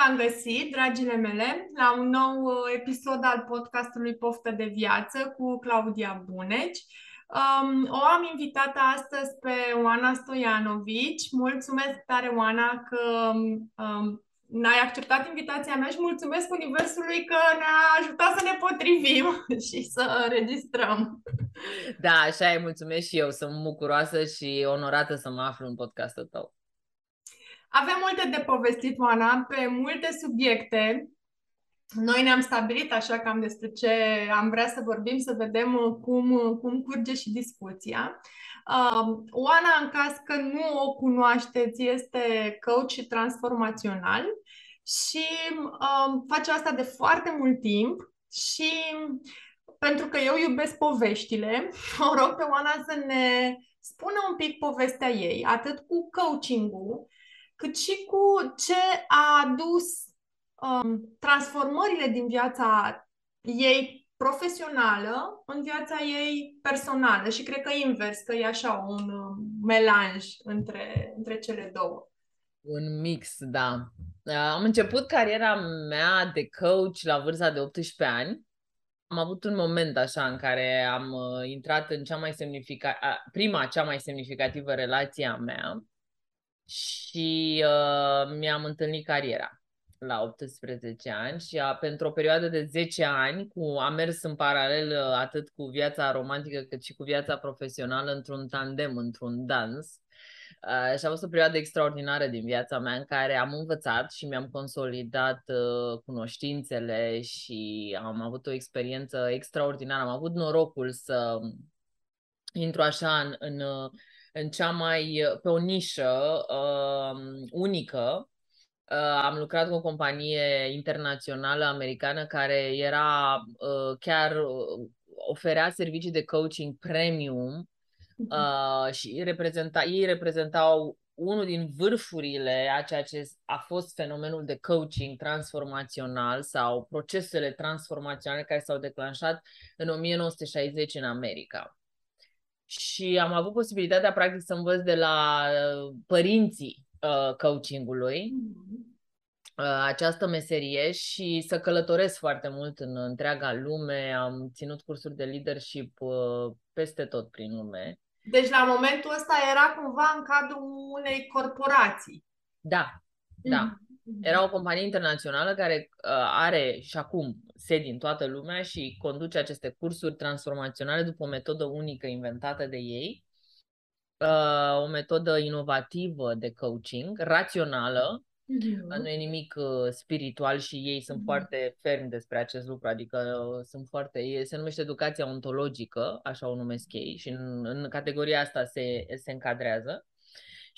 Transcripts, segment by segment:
Bine v-am găsit, dragile mele, la un nou uh, episod al podcastului Poftă de Viață cu Claudia Buneci. Um, o am invitată astăzi pe Oana Stoianovici. Mulțumesc tare, Oana, că um, n-ai acceptat invitația mea și mulțumesc Universului că ne-a ajutat să ne potrivim și să înregistrăm. Da, așa e, mulțumesc și eu. Sunt bucuroasă și onorată să mă aflu în podcastul tău. Avem multe de povestit, Oana, pe multe subiecte. Noi ne-am stabilit așa cam despre ce am vrea să vorbim, să vedem cum, cum curge și discuția. Uh, Oana, în caz că nu o cunoașteți, este coach transformațional și uh, face asta de foarte mult timp și pentru că eu iubesc poveștile, o rog pe Oana să ne spună un pic povestea ei, atât cu coaching-ul, cât și cu ce a adus um, transformările din viața ei profesională în viața ei personală și cred că invers, că e așa un um, melanj între, între cele două. Un mix, da. Am început cariera mea de coach la vârsta de 18 ani. Am avut un moment așa în care am uh, intrat în cea mai semnificativă, prima, cea mai semnificativă relație a mea și uh, mi-am întâlnit cariera la 18 ani și a, pentru o perioadă de 10 ani cu, am mers în paralel uh, atât cu viața romantică cât și cu viața profesională într-un tandem, într-un dans. Uh, și a fost o perioadă extraordinară din viața mea în care am învățat și mi-am consolidat uh, cunoștințele și am avut o experiență extraordinară. Am avut norocul să intru așa în, în, în cea mai, pe o nișă uh, unică Uh, am lucrat cu o companie internațională americană care era uh, chiar uh, oferea servicii de coaching premium mhm. uh, și reprezenta, ei reprezentau unul din vârfurile a ceea ce a fost fenomenul de coaching transformațional sau procesele transformaționale care s-au declanșat în 1960 în America. Și am avut posibilitatea, practic, să învăț de la uh, părinții uh, coachingului, mm-hmm. uh, această meserie și să călătoresc foarte mult în întreaga lume. Am ținut cursuri de leadership uh, peste tot prin lume. Deci la momentul ăsta era cumva în cadrul unei corporații. Da, da. Mm-hmm. Era o companie internațională care uh, are și acum sedi în toată lumea și conduce aceste cursuri transformaționale după o metodă unică inventată de ei uh, o metodă inovativă de coaching, rațională, mm-hmm. nu e nimic uh, spiritual și ei sunt mm-hmm. foarte fermi despre acest lucru, adică uh, sunt foarte, e, se numește educația ontologică, așa o numesc ei, și în, în categoria asta se, se încadrează.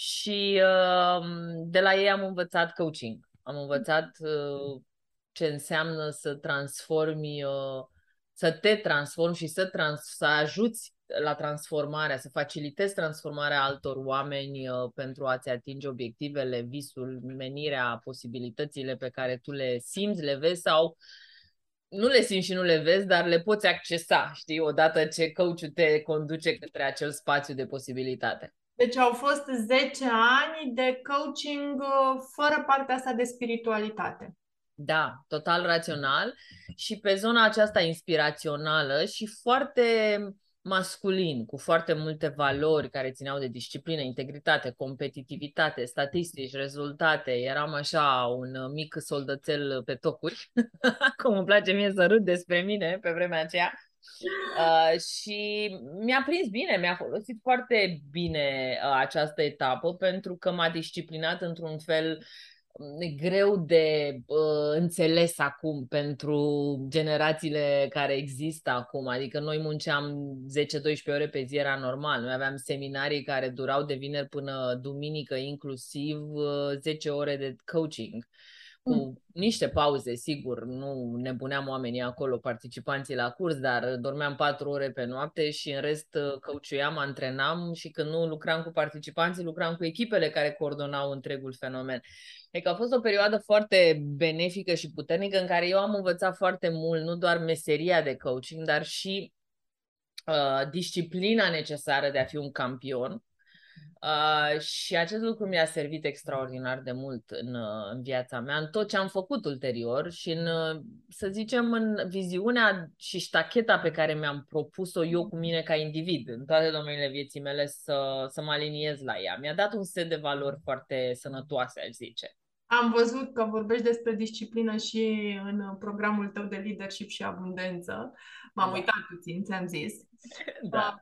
Și uh, de la ei am învățat coaching. Am învățat uh, ce înseamnă să transformi, uh, să te transformi și să, trans- să ajuți la transformarea, să facilitezi transformarea altor oameni uh, pentru a-ți atinge obiectivele, visul, menirea, posibilitățile pe care tu le simți, le vezi sau nu le simți și nu le vezi, dar le poți accesa, știi, odată ce coachul te conduce către acel spațiu de posibilitate. Deci au fost 10 ani de coaching uh, fără partea asta de spiritualitate. Da, total rațional și pe zona aceasta inspirațională și foarte masculin, cu foarte multe valori care țineau de disciplină, integritate, competitivitate, statistici, rezultate. Eram așa un mic soldățel pe tocuri, cum îmi place mie să râd despre mine pe vremea aceea. Uh, și mi-a prins bine, mi-a folosit foarte bine uh, această etapă pentru că m-a disciplinat într-un fel greu de uh, înțeles acum pentru generațiile care există acum. Adică noi munceam 10-12 ore pe zi, era normal. Noi aveam seminarii care durau de vineri până duminică, inclusiv uh, 10 ore de coaching cu mm. niște pauze, sigur, nu ne puneam oamenii acolo, participanții la curs, dar dormeam patru ore pe noapte și în rest uh, căuciuiam, antrenam și când nu lucram cu participanții, lucram cu echipele care coordonau întregul fenomen. Deci a fost o perioadă foarte benefică și puternică în care eu am învățat foarte mult, nu doar meseria de coaching, dar și uh, disciplina necesară de a fi un campion Uh, și acest lucru mi-a servit extraordinar de mult în, uh, în viața mea, în tot ce am făcut ulterior și în, uh, să zicem, în viziunea și ștacheta pe care mi-am propus-o eu cu mine ca individ, în toate domeniile vieții mele, să, să mă aliniez la ea. Mi-a dat un set de valori foarte sănătoase, aș zice. Am văzut că vorbești despre disciplină și în programul tău de leadership și abundență. M-am da. uitat puțin, ți-am zis. Da.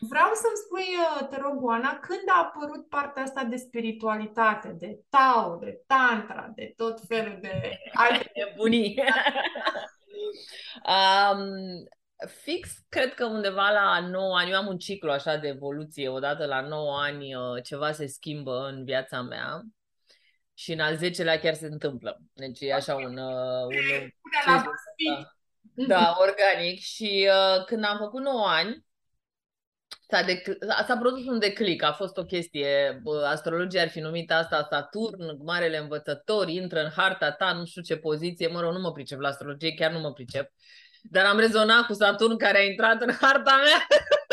Vreau să-mi spui, uh, te rog, Oana, când a apărut partea asta de spiritualitate, de Tao, de Tantra, de tot felul de alte nebunii? um, fix, cred că undeva la 9 ani, eu am un ciclu așa de evoluție, odată la 9 ani uh, ceva se schimbă în viața mea și în al 10-lea chiar se întâmplă. Deci e așa un... Uh, un la da, organic. Și uh, când am făcut 9 ani, S-a, dec- s-a produs un declic, a fost o chestie, astrologia ar fi numit asta Saturn, marele învățător, intră în harta ta, nu știu ce poziție, mă rog, nu mă pricep la astrologie, chiar nu mă pricep, dar am rezonat cu Saturn care a intrat în harta mea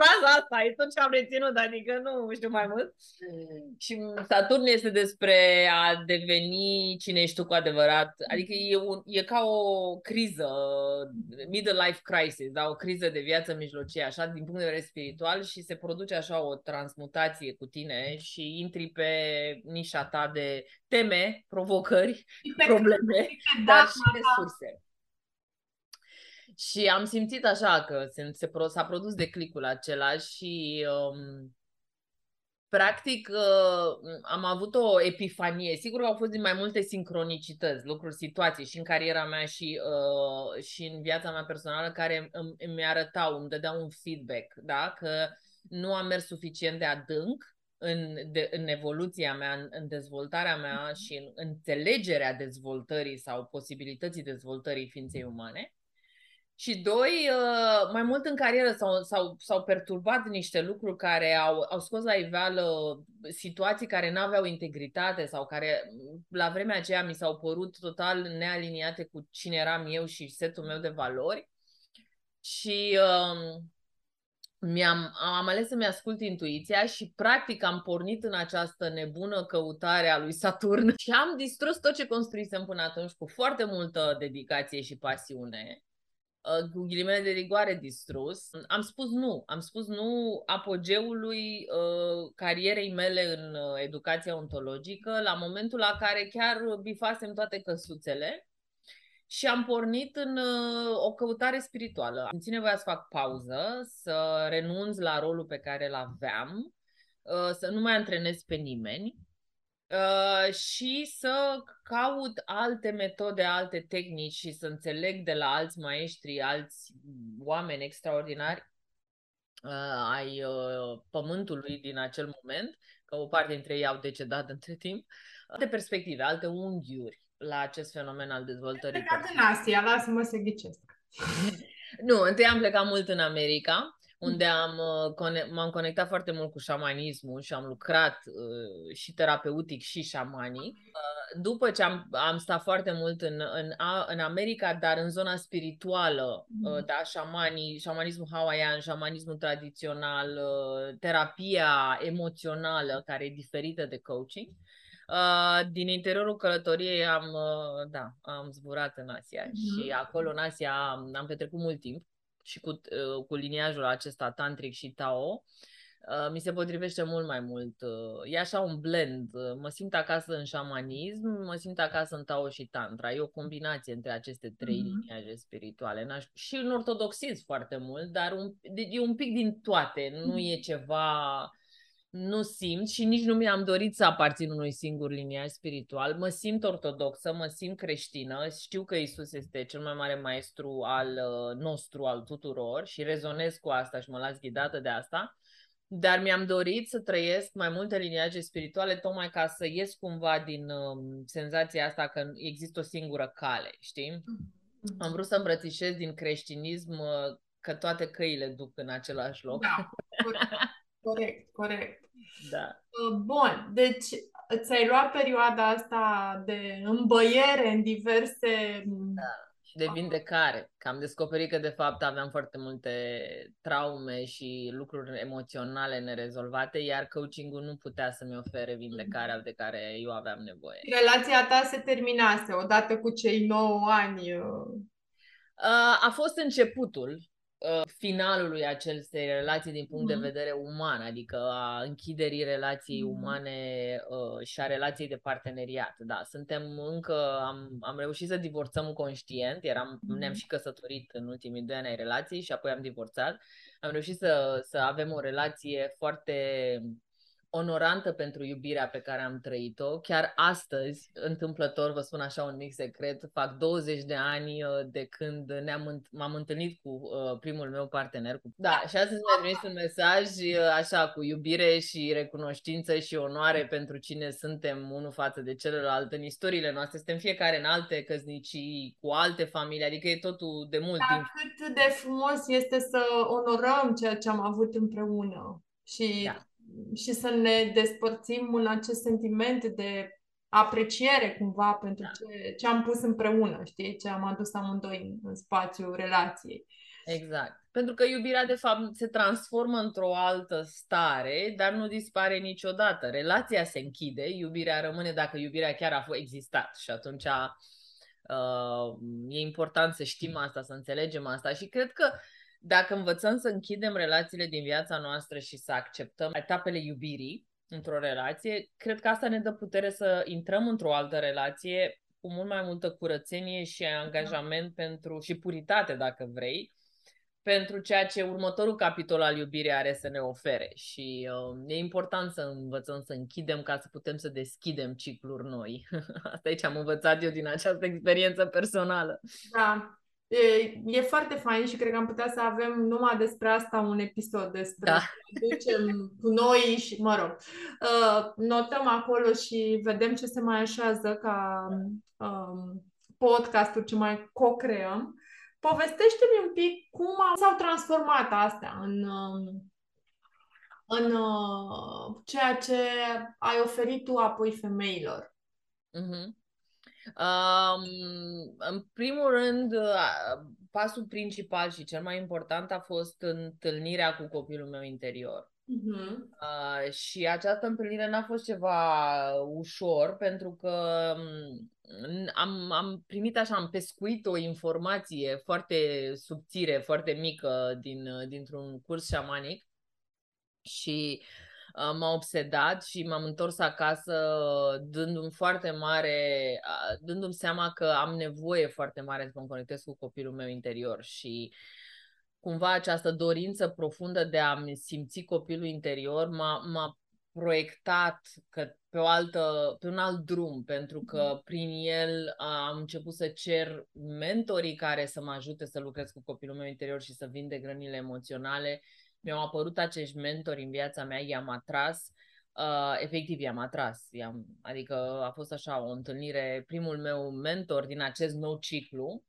fraza asta, e tot ce am reținut, adică nu știu mai mult. Mm. Și Saturn este despre a deveni cine ești tu cu adevărat. Adică e, un, e ca o criză, middle life crisis, da? o criză de viață mijlocie, așa, din punct de vedere spiritual și se produce așa o transmutație cu tine și intri pe nișa ta de teme, provocări, probleme, dar și resurse. Și am simțit așa că se, se, s-a produs declicul acela și um, practic uh, am avut o epifanie. Sigur că au fost din mai multe sincronicități, lucruri, situații și în cariera mea și, uh, și în viața mea personală care îmi, îmi arătau, îmi dădeau un feedback, da? că nu am mers suficient de adânc în, de, în evoluția mea, în, în dezvoltarea mea și în înțelegerea dezvoltării sau posibilității dezvoltării ființei umane și doi, uh, mai mult în carieră s-au, s-au, s-au perturbat niște lucruri care au, au scos la iveală situații care nu aveau integritate sau care la vremea aceea mi s-au părut total nealiniate cu cine eram eu și setul meu de valori. Și uh, mi-am, am ales să-mi ascult intuiția și practic am pornit în această nebună căutare a lui Saturn și am distrus tot ce construisem până atunci cu foarte multă dedicație și pasiune Uh, cu ghilimele de rigoare distrus. Am spus nu. Am spus nu apogeului uh, carierei mele în uh, educația ontologică la momentul la care chiar bifasem toate căsuțele și am pornit în uh, o căutare spirituală. Am ține nevoia să fac pauză, să renunț la rolul pe care îl aveam, uh, să nu mai antrenez pe nimeni Uh, și să caut alte metode, alte tehnici și să înțeleg de la alți maestri, alți oameni extraordinari uh, ai uh, pământului din acel moment, că o parte dintre ei au decedat între timp, alte perspective, alte unghiuri la acest fenomen al dezvoltării. Plecat în Asia, lasă-mă să ghicesc. nu, întâi am plecat mult în America, unde am, uh, m-am conectat foarte mult cu șamanismul și am lucrat uh, și terapeutic și șamanic. Uh, după ce am, am stat foarte mult în, în, în America, dar în zona spirituală, uh, da, șamanii, șamanismul hawaian, șamanismul tradițional, uh, terapia emoțională, care e diferită de coaching. Uh, din interiorul călătoriei am, uh, da, am zburat în Asia mm-hmm. și acolo în Asia am, am petrecut mult timp și cu, uh, cu liniajul acesta tantric și Tao, uh, mi se potrivește mult mai mult. Uh, e așa un blend. Mă simt acasă în șamanism, mă simt acasă în Tao și Tantra. E o combinație între aceste trei mm-hmm. liniaje spirituale. Și în ortodoxism foarte mult, dar un, e un pic din toate. Nu e ceva nu simt și nici nu mi-am dorit să aparțin unui singur liniaj spiritual. Mă simt ortodoxă, mă simt creștină, știu că Isus este cel mai mare maestru al uh, nostru, al tuturor și rezonez cu asta și mă las ghidată de asta. dar mi-am dorit să trăiesc mai multe liniaje spirituale tocmai ca să ies cumva din um, senzația asta că există o singură cale, știi? Mm-hmm. Am vrut să îmbrățișez din creștinism uh, că toate căile duc în același loc. Da, corect, corect. corect. Da. Uh, bun, deci ți-ai luat perioada asta de îmbăiere în diverse da și de vindecare. Că am descoperit că, de fapt, aveam foarte multe traume și lucruri emoționale nerezolvate, iar coaching-ul nu putea să-mi ofere vindecarea de care eu aveam nevoie. Relația ta se terminase odată cu cei 9 ani. Uh, a fost începutul Uh, finalului acestei relații din punct mm-hmm. de mhm. vedere uman, adică a închiderii relației mm-hmm. umane uh, și a relației de parteneriat. Da, suntem încă, am, am reușit să divorțăm conștient, eram, mm-hmm. ne-am și căsătorit în ultimii doi ani ai relației și apoi am divorțat. Am reușit să, să avem o relație foarte onorantă pentru iubirea pe care am trăit-o. Chiar astăzi, întâmplător, vă spun așa un mic secret, fac 20 de ani uh, de când ne-am, m-am întâlnit cu uh, primul meu partener. Cu... Da, și astăzi mi-a trimis un mesaj uh, așa cu iubire și recunoștință și onoare pentru cine suntem unul față de celălalt în istoriile noastre. Suntem fiecare în alte căznicii, cu alte familii, adică e totul de mult Dar timp. cât de frumos este să onorăm ceea ce am avut împreună. Și da și să ne despărțim în acest sentiment de apreciere cumva pentru da. ce, ce am pus împreună, știi? Ce am adus amândoi în spațiul relației. Exact. Pentru că iubirea, de fapt, se transformă într-o altă stare, dar nu dispare niciodată. Relația se închide, iubirea rămâne dacă iubirea chiar a fost existat și atunci uh, e important să știm asta, să înțelegem asta și cred că dacă învățăm să închidem relațiile din viața noastră și să acceptăm etapele iubirii într-o relație, cred că asta ne dă putere să intrăm într-o altă relație cu mult mai multă curățenie și angajament da. pentru și puritate, dacă vrei, pentru ceea ce următorul capitol al iubirii are să ne ofere. Și uh, e important să învățăm să închidem ca să putem să deschidem cicluri noi. Asta e ce am învățat eu din această experiență personală. Da, E, e foarte fain și cred că am putea să avem numai despre asta un episod, despre da. ducem cu noi și, mă rog, uh, notăm acolo și vedem ce se mai așează ca um, podcasturi, ce mai co-creăm. Povestește-mi un pic cum s-au transformat astea în, um, în uh, ceea ce ai oferit tu apoi femeilor. Mm-hmm. Um, în primul rând, pasul principal și cel mai important a fost întâlnirea cu copilul meu interior. Uh-huh. Uh, și această întâlnire n-a fost ceva ușor, pentru că am, am primit așa, am pescuit o informație foarte subțire, foarte mică din, dintr-un curs șamanic și uh, m-a obsedat și m-am întors acasă dându-mi foarte mare, dându-mi seama că am nevoie foarte mare să mă conectez cu copilul meu interior și cumva această dorință profundă de a-mi simți copilul interior m-a, m-a proiectat că pe, o altă, pe un alt drum, pentru că mm-hmm. prin el am început să cer mentorii care să mă ajute să lucrez cu copilul meu interior și să vinde grănile emoționale mi-au apărut acești mentori în viața mea, i-am atras, uh, efectiv i-am atras, i-am, adică a fost așa o întâlnire, primul meu mentor din acest nou ciclu,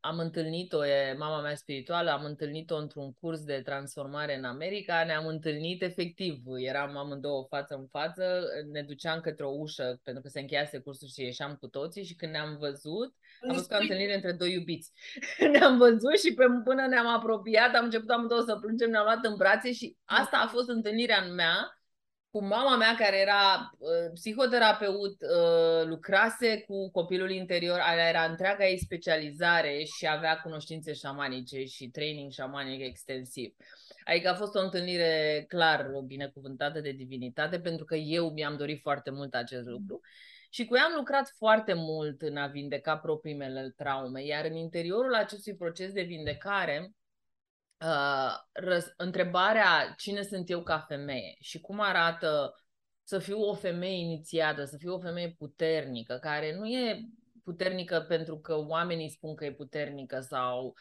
am întâlnit-o, e mama mea spirituală, am întâlnit-o într-un curs de transformare în America, ne-am întâlnit efectiv, eram amândouă față în față, ne duceam către o ușă pentru că se încheiase cursul și ieșeam cu toții și când ne-am văzut, am fost ca o întâlnire între doi iubiți. ne-am văzut și pe, până ne-am apropiat, am început amândouă să plângem, ne-am luat în brațe și asta a fost întâlnirea în mea cu mama mea care era uh, psihoterapeut, uh, lucrase cu copilul interior, aia era întreaga ei specializare și avea cunoștințe șamanice și training șamanic extensiv. Adică a fost o întâlnire clar binecuvântată de divinitate pentru că eu mi-am dorit foarte mult acest lucru. Și cu ea am lucrat foarte mult în a vindeca propriile mele traume, iar în interiorul acestui proces de vindecare, uh, răs- întrebarea cine sunt eu ca femeie și cum arată să fiu o femeie inițiată, să fiu o femeie puternică, care nu e puternică pentru că oamenii spun că e puternică sau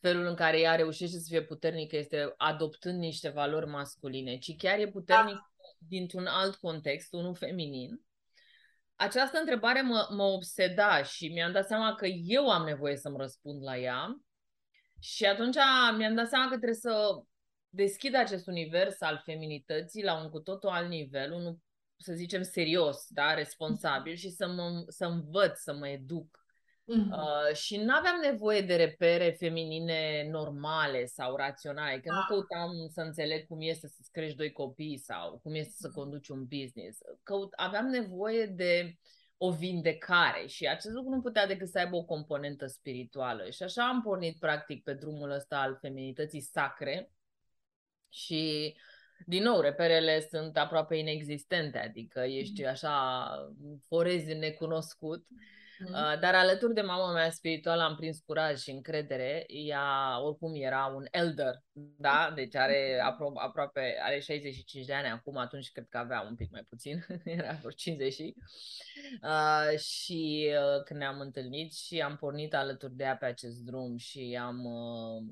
felul în care ea reușește să fie puternică este adoptând niște valori masculine, ci chiar e puternic da. dintr-un alt context, unul feminin. Această întrebare mă, mă obseda și mi-am dat seama că eu am nevoie să-mi răspund la ea și atunci mi-am dat seama că trebuie să deschid acest univers al feminității la un cu totul alt nivel, unul, să zicem, serios, da, responsabil și să, mă, să învăț, să mă educ. Mm-hmm. Uh, și nu aveam nevoie de repere feminine normale sau raționale, că ah. nu căutam să înțeleg cum este să-ți crești doi copii sau cum este să conduci un business. Căut, aveam nevoie de o vindecare și acest lucru nu putea decât să aibă o componentă spirituală. Și așa am pornit practic pe drumul ăsta al feminității sacre și din nou, reperele sunt aproape inexistente, adică ești mm. așa forezi necunoscut. Mm. Uh, dar alături de mama mea spirituală am prins curaj și încredere. Ea oricum era un elder, da? Deci are apro- aproape are 65 de ani acum, atunci cred că avea un pic mai puțin, era vreo 50 uh, și uh, când ne-am întâlnit și am pornit alături de ea pe acest drum și am uh,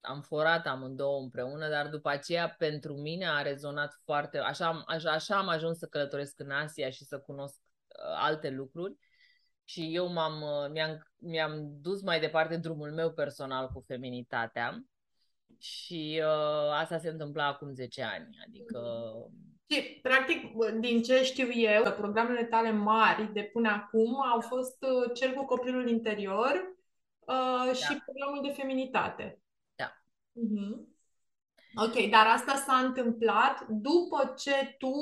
am forat amândouă împreună, dar după aceea pentru mine a rezonat foarte, așa, așa, așa am ajuns să călătoresc în Asia și să cunosc uh, alte lucruri și eu m-am, uh, mi-am, mi-am dus mai departe drumul meu personal cu feminitatea și uh, asta se întâmpla acum 10 ani, adică... Și, practic, din ce știu eu, programele tale mari de până acum au fost uh, cel cu copilul interior uh, da. și programul de feminitate. Uh-huh. Ok, dar asta s-a întâmplat după ce tu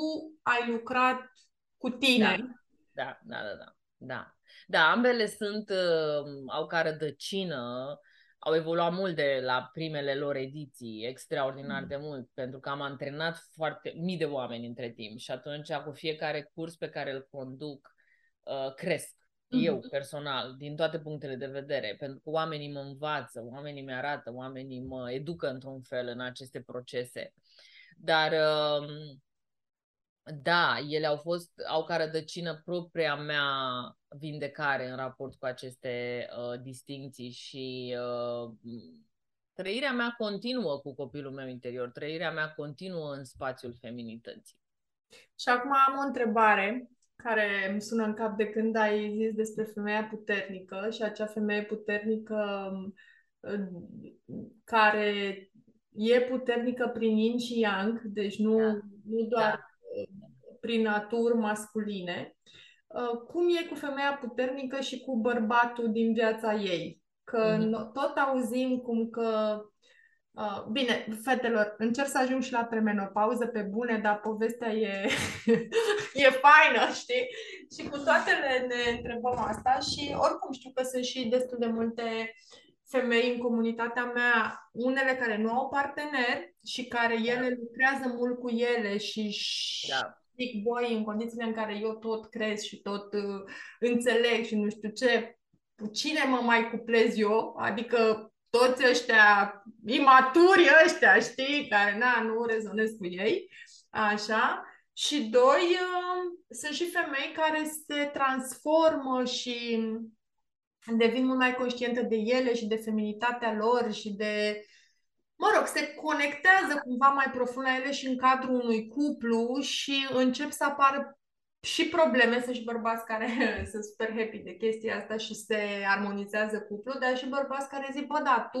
ai lucrat cu tine. Da, da, da, da. Da, da ambele sunt, uh, au ca rădăcină, au evoluat mult de la primele lor ediții, extraordinar mm. de mult, pentru că am antrenat foarte mii de oameni între timp și atunci cu fiecare curs pe care îl conduc uh, cresc eu mhm. personal, din toate punctele de vedere, pentru că oamenii mă învață, oamenii mi arată, oamenii mă educă într-un fel în aceste procese. Dar um, da, ele au fost, au ca rădăcină propria mea vindecare în raport cu aceste uh, distinții și uh, trăirea mea continuă cu copilul meu interior, trăirea mea continuă în spațiul feminității. Și acum am o întrebare care îmi sună în cap de când ai zis despre femeia puternică și acea femeie puternică um, care e puternică prin yin și yang, deci nu, da. nu doar da. Prin naturi masculine. Uh, cum e cu femeia puternică și cu bărbatul din viața ei? Că mm-hmm. tot auzim cum că Uh, bine, fetelor, încerc să ajung și la premenopauză pe bune, dar povestea e, e faină, știi? Și cu toate ne, ne întrebăm asta și oricum știu că sunt și destul de multe femei în comunitatea mea, unele care nu au parteneri și care ele lucrează mult cu ele și da. Zic, boi, în condițiile în care eu tot cresc și tot uh, înțeleg și nu știu ce, cine mă mai cuplez eu? Adică toți ăștia imaturi ăștia, știi, care na, nu rezonez cu ei, așa. Și doi, uh, sunt și femei care se transformă și devin mult mai conștiente de ele și de feminitatea lor și de, mă rog, se conectează cumva mai profund la ele și în cadrul unui cuplu și încep să apară și probleme, sunt și bărbați care sunt super happy de chestia asta și se armonizează cuplul, dar și bărbați care zic, bă, da, tu,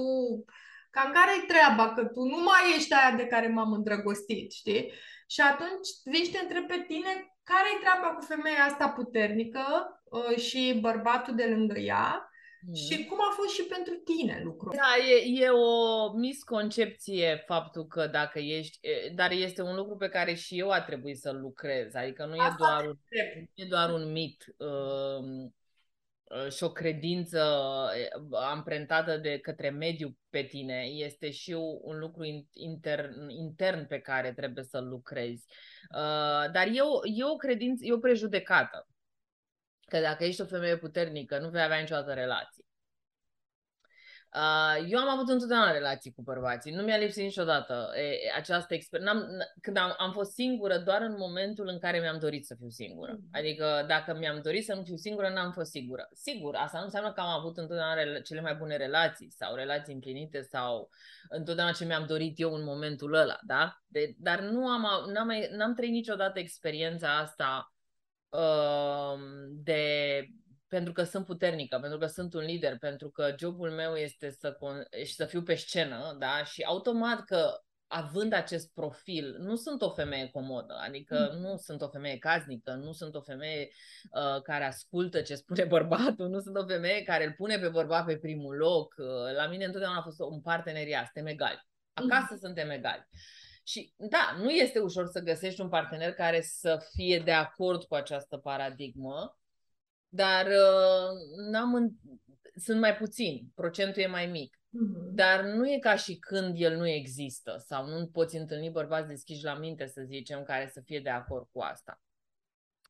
cam care-i treaba, că tu nu mai ești aia de care m-am îndrăgostit, știi? Și atunci vin și te întreb pe tine, care-i treaba cu femeia asta puternică uh, și bărbatul de lângă ea și mm. cum a fost și pentru tine lucrul? Da, e, e o misconcepție faptul că dacă ești, dar este un lucru pe care și eu a trebuit să lucrez, adică nu e, doar un, nu e doar un mit uh, și o credință amprentată de către mediu pe tine, este și un lucru intern, intern pe care trebuie să-l lucrezi. Uh, dar eu, eu o credință, eu prejudecată că dacă ești o femeie puternică, nu vei avea niciodată relații. Uh, eu am avut întotdeauna relații cu bărbații, nu mi-a lipsit niciodată e, această experiență. Când am, am fost singură doar în momentul în care mi-am dorit să fiu singură. Mm. Adică dacă mi-am dorit să nu fiu singură, n-am fost sigură. Sigur, asta nu înseamnă că am avut întotdeauna cele mai bune relații sau relații împlinite sau întotdeauna ce mi-am dorit eu în momentul ăla, da? De, dar nu am, n-am, mai, n-am trăit niciodată experiența asta uh, de pentru că sunt puternică, pentru că sunt un lider, pentru că jobul meu este să, con- să fiu pe scenă, da? Și automat că având acest profil, nu sunt o femeie comodă, adică mm. nu sunt o femeie casnică, nu sunt o femeie uh, care ascultă ce spune bărbatul, nu sunt o femeie care îl pune pe bărbat pe primul loc. Uh, la mine întotdeauna a fost un parteneriat, suntem egali. Acasă mm. suntem egali. Și da, nu este ușor să găsești un partener care să fie de acord cu această paradigmă, dar uh, n-am în... sunt mai puțini, procentul e mai mic. Mm-hmm. Dar nu e ca și când el nu există sau nu poți întâlni bărbați deschiși la minte, să zicem, care să fie de acord cu asta.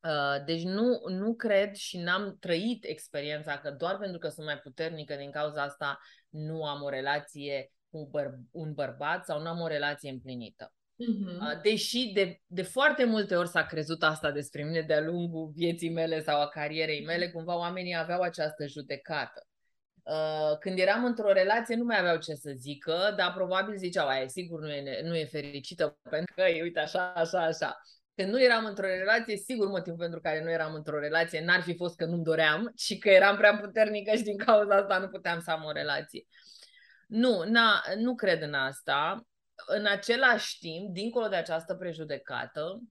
Uh, deci nu, nu cred și n-am trăit experiența că doar pentru că sunt mai puternică din cauza asta nu am o relație cu băr- un bărbat sau nu am o relație împlinită. Uh-huh. Deși de, de foarte multe ori s-a crezut asta despre mine de-a lungul vieții mele sau a carierei mele, cumva oamenii aveau această judecată. Uh, când eram într-o relație nu mai aveau ce să zică, dar probabil ziceau, aia sigur nu e, nu e fericită pentru că e, uite, așa, așa, așa. Când nu eram într-o relație, sigur motivul pentru care nu eram într-o relație n-ar fi fost că nu-mi doream, ci că eram prea puternică și din cauza asta nu puteam să am o relație. Nu, na, nu cred în asta în același timp, dincolo de această prejudecată,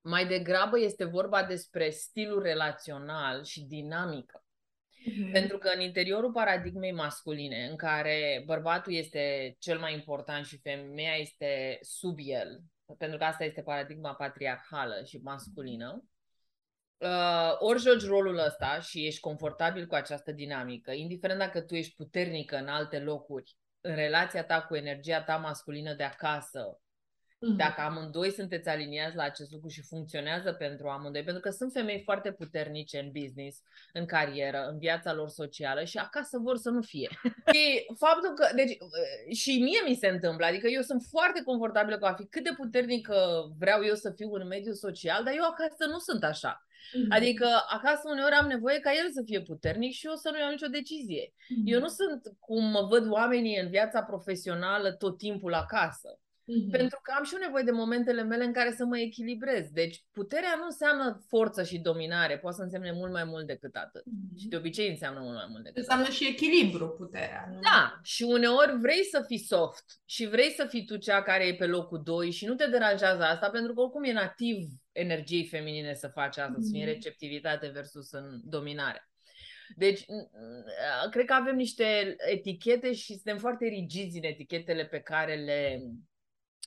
mai degrabă este vorba despre stilul relațional și dinamică. Mm-hmm. Pentru că în interiorul paradigmei masculine, în care bărbatul este cel mai important și femeia este sub el, pentru că asta este paradigma patriarhală și masculină, uh, ori joci rolul ăsta și ești confortabil cu această dinamică, indiferent dacă tu ești puternică în alte locuri în relația ta cu energia ta masculină de acasă, mm-hmm. dacă amândoi sunteți aliniați la acest lucru și funcționează pentru amândoi, pentru că sunt femei foarte puternice în business, în carieră, în viața lor socială și acasă vor să nu fie. și faptul că, deci, și mie mi se întâmplă, adică eu sunt foarte confortabilă cu a fi cât de puternică vreau eu să fiu în mediul social, dar eu acasă nu sunt așa. Mm-hmm. Adică acasă uneori am nevoie ca el să fie puternic și eu să nu iau nicio decizie. Mm-hmm. Eu nu sunt cum mă văd oamenii în viața profesională tot timpul acasă. Mm-hmm. Pentru că am și eu nevoie de momentele mele în care să mă echilibrez. Deci puterea nu înseamnă forță și dominare, poate să însemne mult mai mult decât atât. Mm-hmm. Și de obicei înseamnă mult mai mult decât Înseamnă atât. și echilibru puterea. Nu? Da, și uneori vrei să fii soft și vrei să fii tu cea care e pe locul 2 și nu te deranjează asta pentru că oricum e nativ energiei feminine să faci asta, mm-hmm. să fie receptivitate versus în dominare. Deci, cred că avem niște etichete și suntem foarte rigizi în etichetele pe care le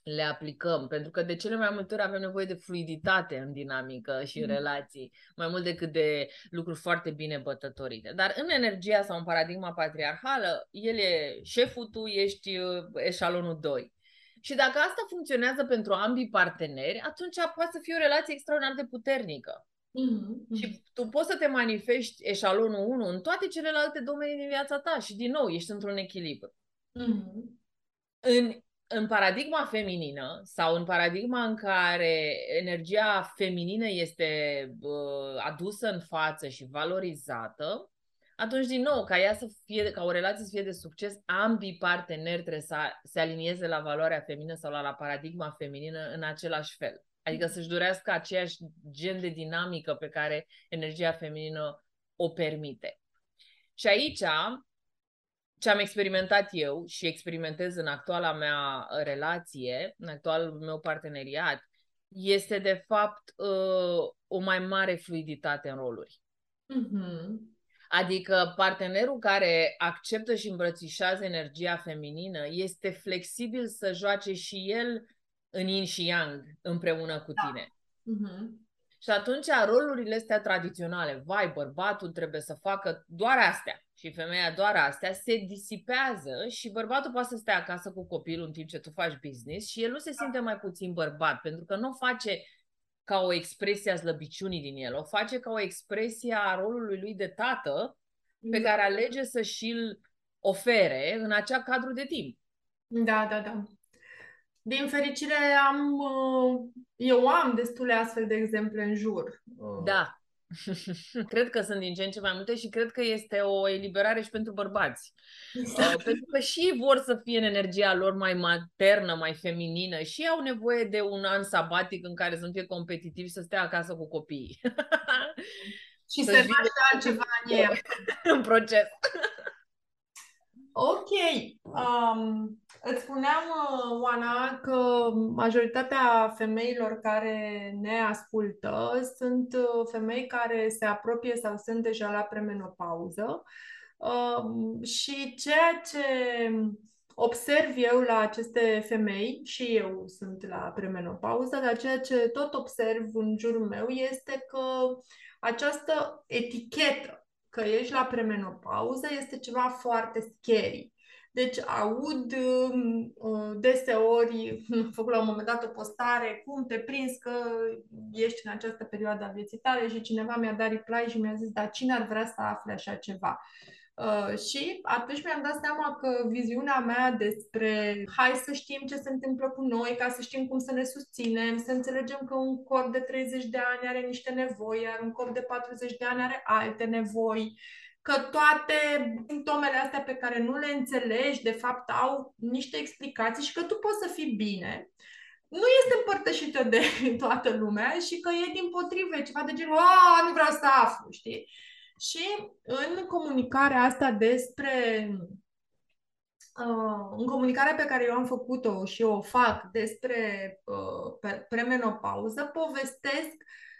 le aplicăm, pentru că de cele mai multe ori avem nevoie de fluiditate în dinamică și în mm. relații, mai mult decât de lucruri foarte bine bătătorite. Dar în energia sau în paradigma patriarhală, el e șeful, tu ești uh, eșalonul 2. Și dacă asta funcționează pentru ambii parteneri, atunci poate să fie o relație extraordinar de puternică. Mm-hmm. Și tu poți să te manifesti eșalonul 1 în toate celelalte domenii din viața ta și, din nou, ești într-un echilibru. Mm-hmm. În în paradigma feminină sau în paradigma în care energia feminină este uh, adusă în față și valorizată, atunci, din nou, ca ea să fie, ca o relație să fie de succes, ambii parteneri trebuie să se alinieze la valoarea feminină sau la, la paradigma feminină în același fel. Adică să-și dorească aceeași gen de dinamică pe care energia feminină o permite. Și aici ce am experimentat eu și experimentez în actuala mea relație, în actualul meu parteneriat, este de fapt uh, o mai mare fluiditate în roluri. Mm-hmm. Adică partenerul care acceptă și îmbrățișează energia feminină este flexibil să joace și el în yin și yang împreună cu da. tine. Mm-hmm. Și atunci rolurile astea tradiționale, vai, bărbatul trebuie să facă doar astea și femeia doar astea, se disipează și bărbatul poate să stea acasă cu copilul în timp ce tu faci business și el nu se simte mai puțin bărbat, pentru că nu o face ca o expresie a slăbiciunii din el, o face ca o expresie a rolului lui de tată pe mm. care alege să și-l ofere în acea cadru de timp. Da, da, da. Din fericire am, uh, eu am destule astfel de exemple în jur. Uh. Da. cred că sunt din ce în ce mai multe și cred că este o eliberare și pentru bărbați. Exact. Uh, pentru că și vor să fie în energia lor mai maternă, mai feminină și au nevoie de un an sabatic în care să nu fie competitivi să stea acasă cu copiii. și să naște altceva în ei. în proces. Ok. Um, îți spuneam, uh, Oana, că majoritatea femeilor care ne ascultă sunt uh, femei care se apropie sau sunt deja la premenopauză. Um, și ceea ce observ eu la aceste femei, și eu sunt la premenopauză, dar ceea ce tot observ în jurul meu este că această etichetă că ești la premenopauză este ceva foarte scary. Deci aud um, uh, deseori, am făcut la un moment dat o postare, cum te prins că ești în această perioadă a vieții tale și cineva mi-a dat reply și mi-a zis, dar cine ar vrea să afle așa ceva? Uh, și atunci mi-am dat seama că viziunea mea despre hai să știm ce se întâmplă cu noi, ca să știm cum să ne susținem, să înțelegem că un corp de 30 de ani are niște nevoi, iar un corp de 40 de ani are alte nevoi, că toate simptomele astea pe care nu le înțelegi, de fapt, au niște explicații și că tu poți să fii bine nu este împărtășită de toată lumea și că e din potrive ceva de genul, a, nu vreau să aflu, știi? Și în comunicarea asta despre Uh, în comunicarea pe care eu am făcut-o și o fac despre uh, premenopauză, povestesc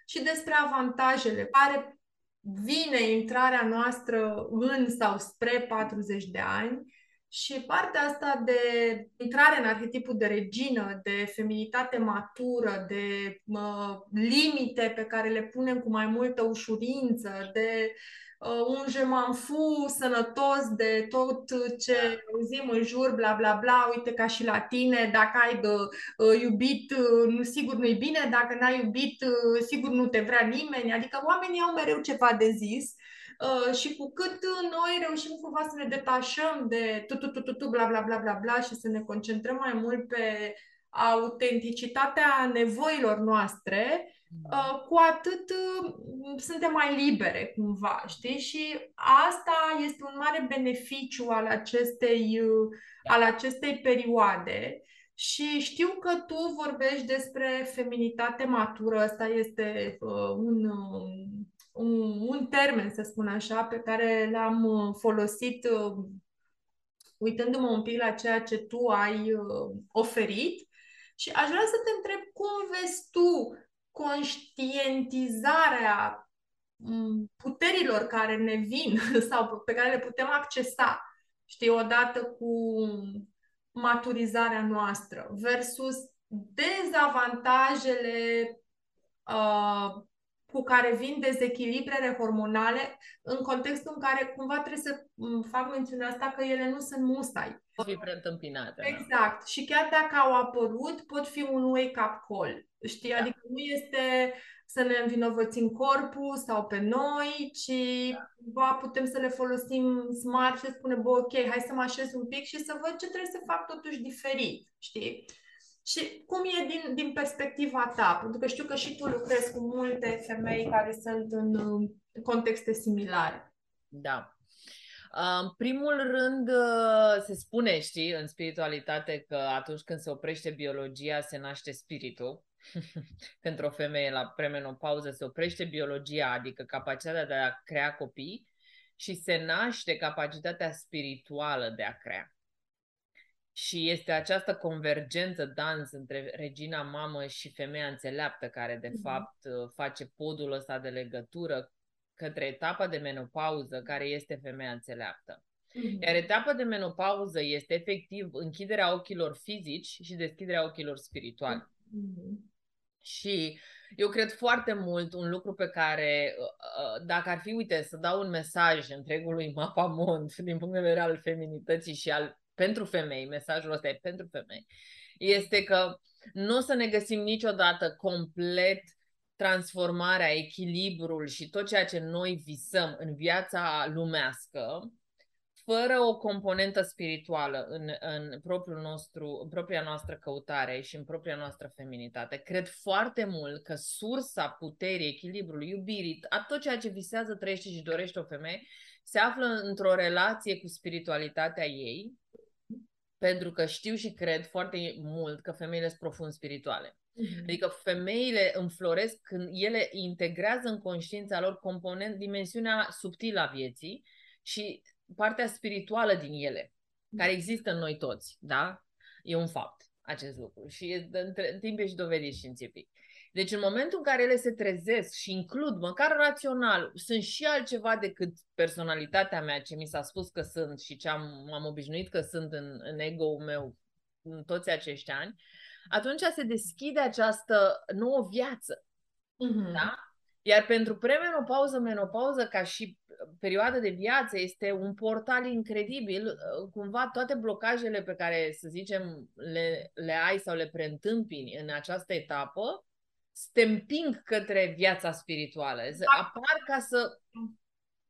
și despre avantajele care vine intrarea noastră în sau spre 40 de ani și partea asta de intrare în arhetipul de regină, de feminitate matură, de uh, limite pe care le punem cu mai multă ușurință, de uh, un jemanfu sănătos, de tot ce auzim în jur, bla bla bla, uite ca și la tine, dacă ai de uh, iubit, uh, nu sigur nu-i bine, dacă n-ai iubit, uh, sigur nu te vrea nimeni, adică oamenii au mereu ceva de zis. Uh, și cu cât noi reușim cumva să ne detașăm de tu, tu, tu, tu, tu, bla, bla, bla, bla, bla și să ne concentrăm mai mult pe autenticitatea nevoilor noastre, mm. uh, cu atât uh, suntem mai libere cumva, știi? Și asta este un mare beneficiu al acestei, al acestei perioade. Și știu că tu vorbești despre feminitate matură, asta este uh, un, un, un termen, să spun așa, pe care l-am uh, folosit uh, uitându-mă un pic la ceea ce tu ai uh, oferit. Și aș vrea să te întreb cum vezi tu conștientizarea mm, puterilor care ne vin sau pe care le putem accesa, știi, odată cu maturizarea noastră versus dezavantajele uh, cu care vin dezechilibrele hormonale în contextul în care cumva trebuie să fac mențiunea asta că ele nu sunt mustai. Pot fi preîntâmpinate. Exact. Da. Și chiar dacă au apărut, pot fi un wake-up call. Știi? Da. Adică nu este să ne învinovățim corpul sau pe noi, ci da. putem să le folosim smart și să spunem, bă, ok, hai să mă așez un pic și să văd ce trebuie să fac totuși diferit. Știi? Și cum e din, din perspectiva ta? Pentru că știu că și tu lucrezi cu multe femei care sunt în contexte similare. Da. În primul rând, uh, se spune, știi, în spiritualitate că atunci când se oprește biologia, se naște spiritul. Pentru o femeie la premenopauză se oprește biologia, adică capacitatea de a crea copii și se naște capacitatea spirituală de a crea. Și este această convergență dans între regina mamă și femeia înțeleaptă care de mm-hmm. fapt face podul ăsta de legătură către etapa de menopauză care este femeia înțeleaptă. Mm-hmm. Iar etapa de menopauză este efectiv închiderea ochilor fizici și deschiderea ochilor spirituali. Mm-hmm. Și eu cred foarte mult un lucru pe care, dacă ar fi, uite, să dau un mesaj întregului mapamont din punct de vedere al feminității și al pentru femei, mesajul ăsta e pentru femei, este că nu o să ne găsim niciodată complet transformarea, echilibrul și tot ceea ce noi visăm în viața lumească fără o componentă spirituală în, în, propriul nostru, în propria noastră căutare și în propria noastră feminitate, cred foarte mult că sursa puterii, echilibrului, iubirii, a tot ceea ce visează, trăiește și dorește o femeie, se află într-o relație cu spiritualitatea ei, pentru că știu și cred foarte mult că femeile sunt profund spirituale. Mm-hmm. Adică femeile înfloresc când ele integrează în conștiința lor component, dimensiunea subtilă a vieții și partea spirituală din ele, care există în noi toți, da? E un fapt acest lucru și e, în timp e și dovedit științific. Deci în momentul în care ele se trezesc și includ, măcar rațional, sunt și altceva decât personalitatea mea, ce mi s-a spus că sunt și ce am, am obișnuit că sunt în, în ego-ul meu în toți acești ani, atunci se deschide această nouă viață. Mm-hmm. Da? Iar pentru premenopauză, menopauză, ca și perioadă de viață, este un portal incredibil. Cumva toate blocajele pe care, să zicem, le, le ai sau le preîntâmpini în această etapă, te împing către viața spirituală. Apar ca să...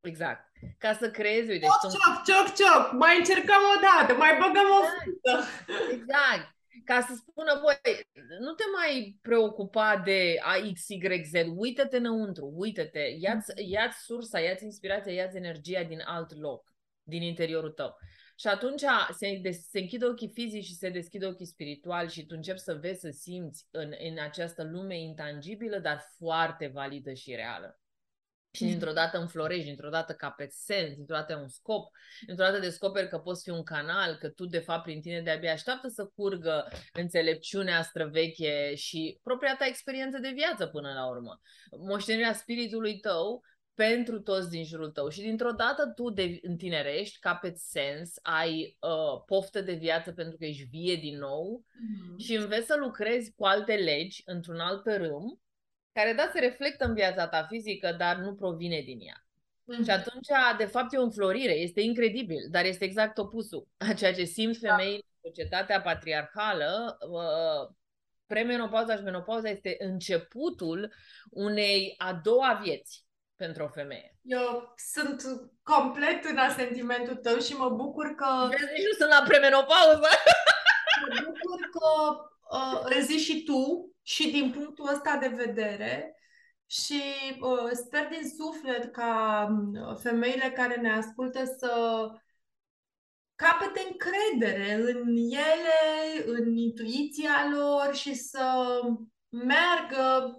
Exact. Ca să creezi, uite... Cioc, cioc, cioc, cioc, mai încercăm o dată, mai băgăm o exact. Exact. Ca să spună, voi, nu te mai preocupa de A, X, Y, Z, uită-te înăuntru, uită-te, ia-ți, ia-ți sursa, ia-ți inspirația, ia-ți energia din alt loc, din interiorul tău. Și atunci se, de, se închid ochii fizici și se deschid ochii spirituali și tu începi să vezi, să simți în, în această lume intangibilă, dar foarte validă și reală. Și dintr-o dată înflorești, dintr-o dată capeți sens, dintr-o dată un scop, dintr-o dată descoperi că poți fi un canal, că tu de fapt prin tine de-abia așteaptă să curgă înțelepciunea străveche și propria ta experiență de viață până la urmă. Moștenirea spiritului tău pentru toți din jurul tău și dintr-o dată tu de, întinerești, capeți sens, ai uh, poftă de viață pentru că ești vie din nou mm-hmm. și înveți să lucrezi cu alte legi într-un alt râm care da se reflectă în viața ta fizică, dar nu provine din ea. Mm-hmm. Și atunci, de fapt, e o înflorire, este incredibil, dar este exact opusul a ceea ce simt da. femeile în societatea patriarhală. Uh, premenopauza și menopauza este începutul unei a doua vieți pentru o femeie. Eu sunt complet în asentimentul tău și mă bucur că... Vezi, nici nu sunt la premenopauză! mă bucur că uh, îl zici și tu și din punctul ăsta de vedere și uh, sper din suflet ca uh, femeile care ne ascultă să capete încredere în ele, în intuiția lor și să meargă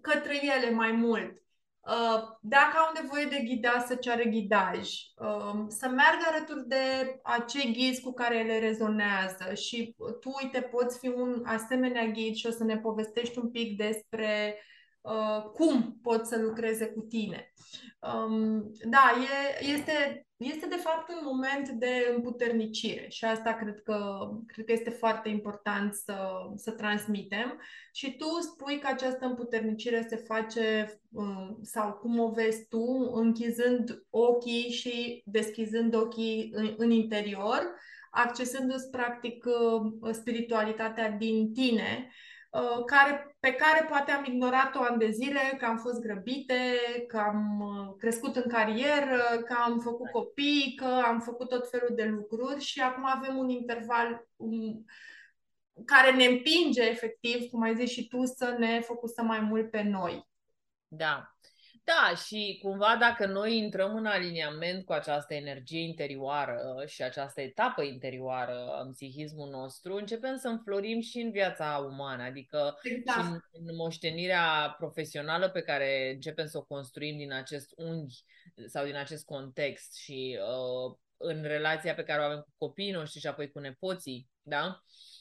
către ele mai mult. Uh, dacă au nevoie de ghidaj, să ceară ghidaj, uh, să meargă alături de acei ghizi cu care ele rezonează. Și tu, uite, poți fi un asemenea ghid și o să ne povestești un pic despre uh, cum poți să lucreze cu tine. Um, da, e, este este de fapt un moment de împuternicire și asta cred că, cred că este foarte important să, să transmitem. Și tu spui că această împuternicire se face, uh, sau cum o vezi tu, închizând ochii și deschizând ochii în, în interior, accesându-ți practic uh, spiritualitatea din tine Uh, care, pe care poate am ignorat-o ani de zile, că am fost grăbite, că am uh, crescut în carieră, că am făcut copii, că am făcut tot felul de lucruri și acum avem un interval um, care ne împinge efectiv, cum ai zis și tu, să ne focusăm mai mult pe noi. Da. Da, și cumva dacă noi intrăm în aliniament cu această energie interioară și această etapă interioară în psihismul nostru, începem să înflorim și în viața umană, adică exact. și în, în moștenirea profesională pe care începem să o construim din acest unghi sau din acest context și uh, în relația pe care o avem cu copiii noștri și apoi cu nepoții, da? Uh,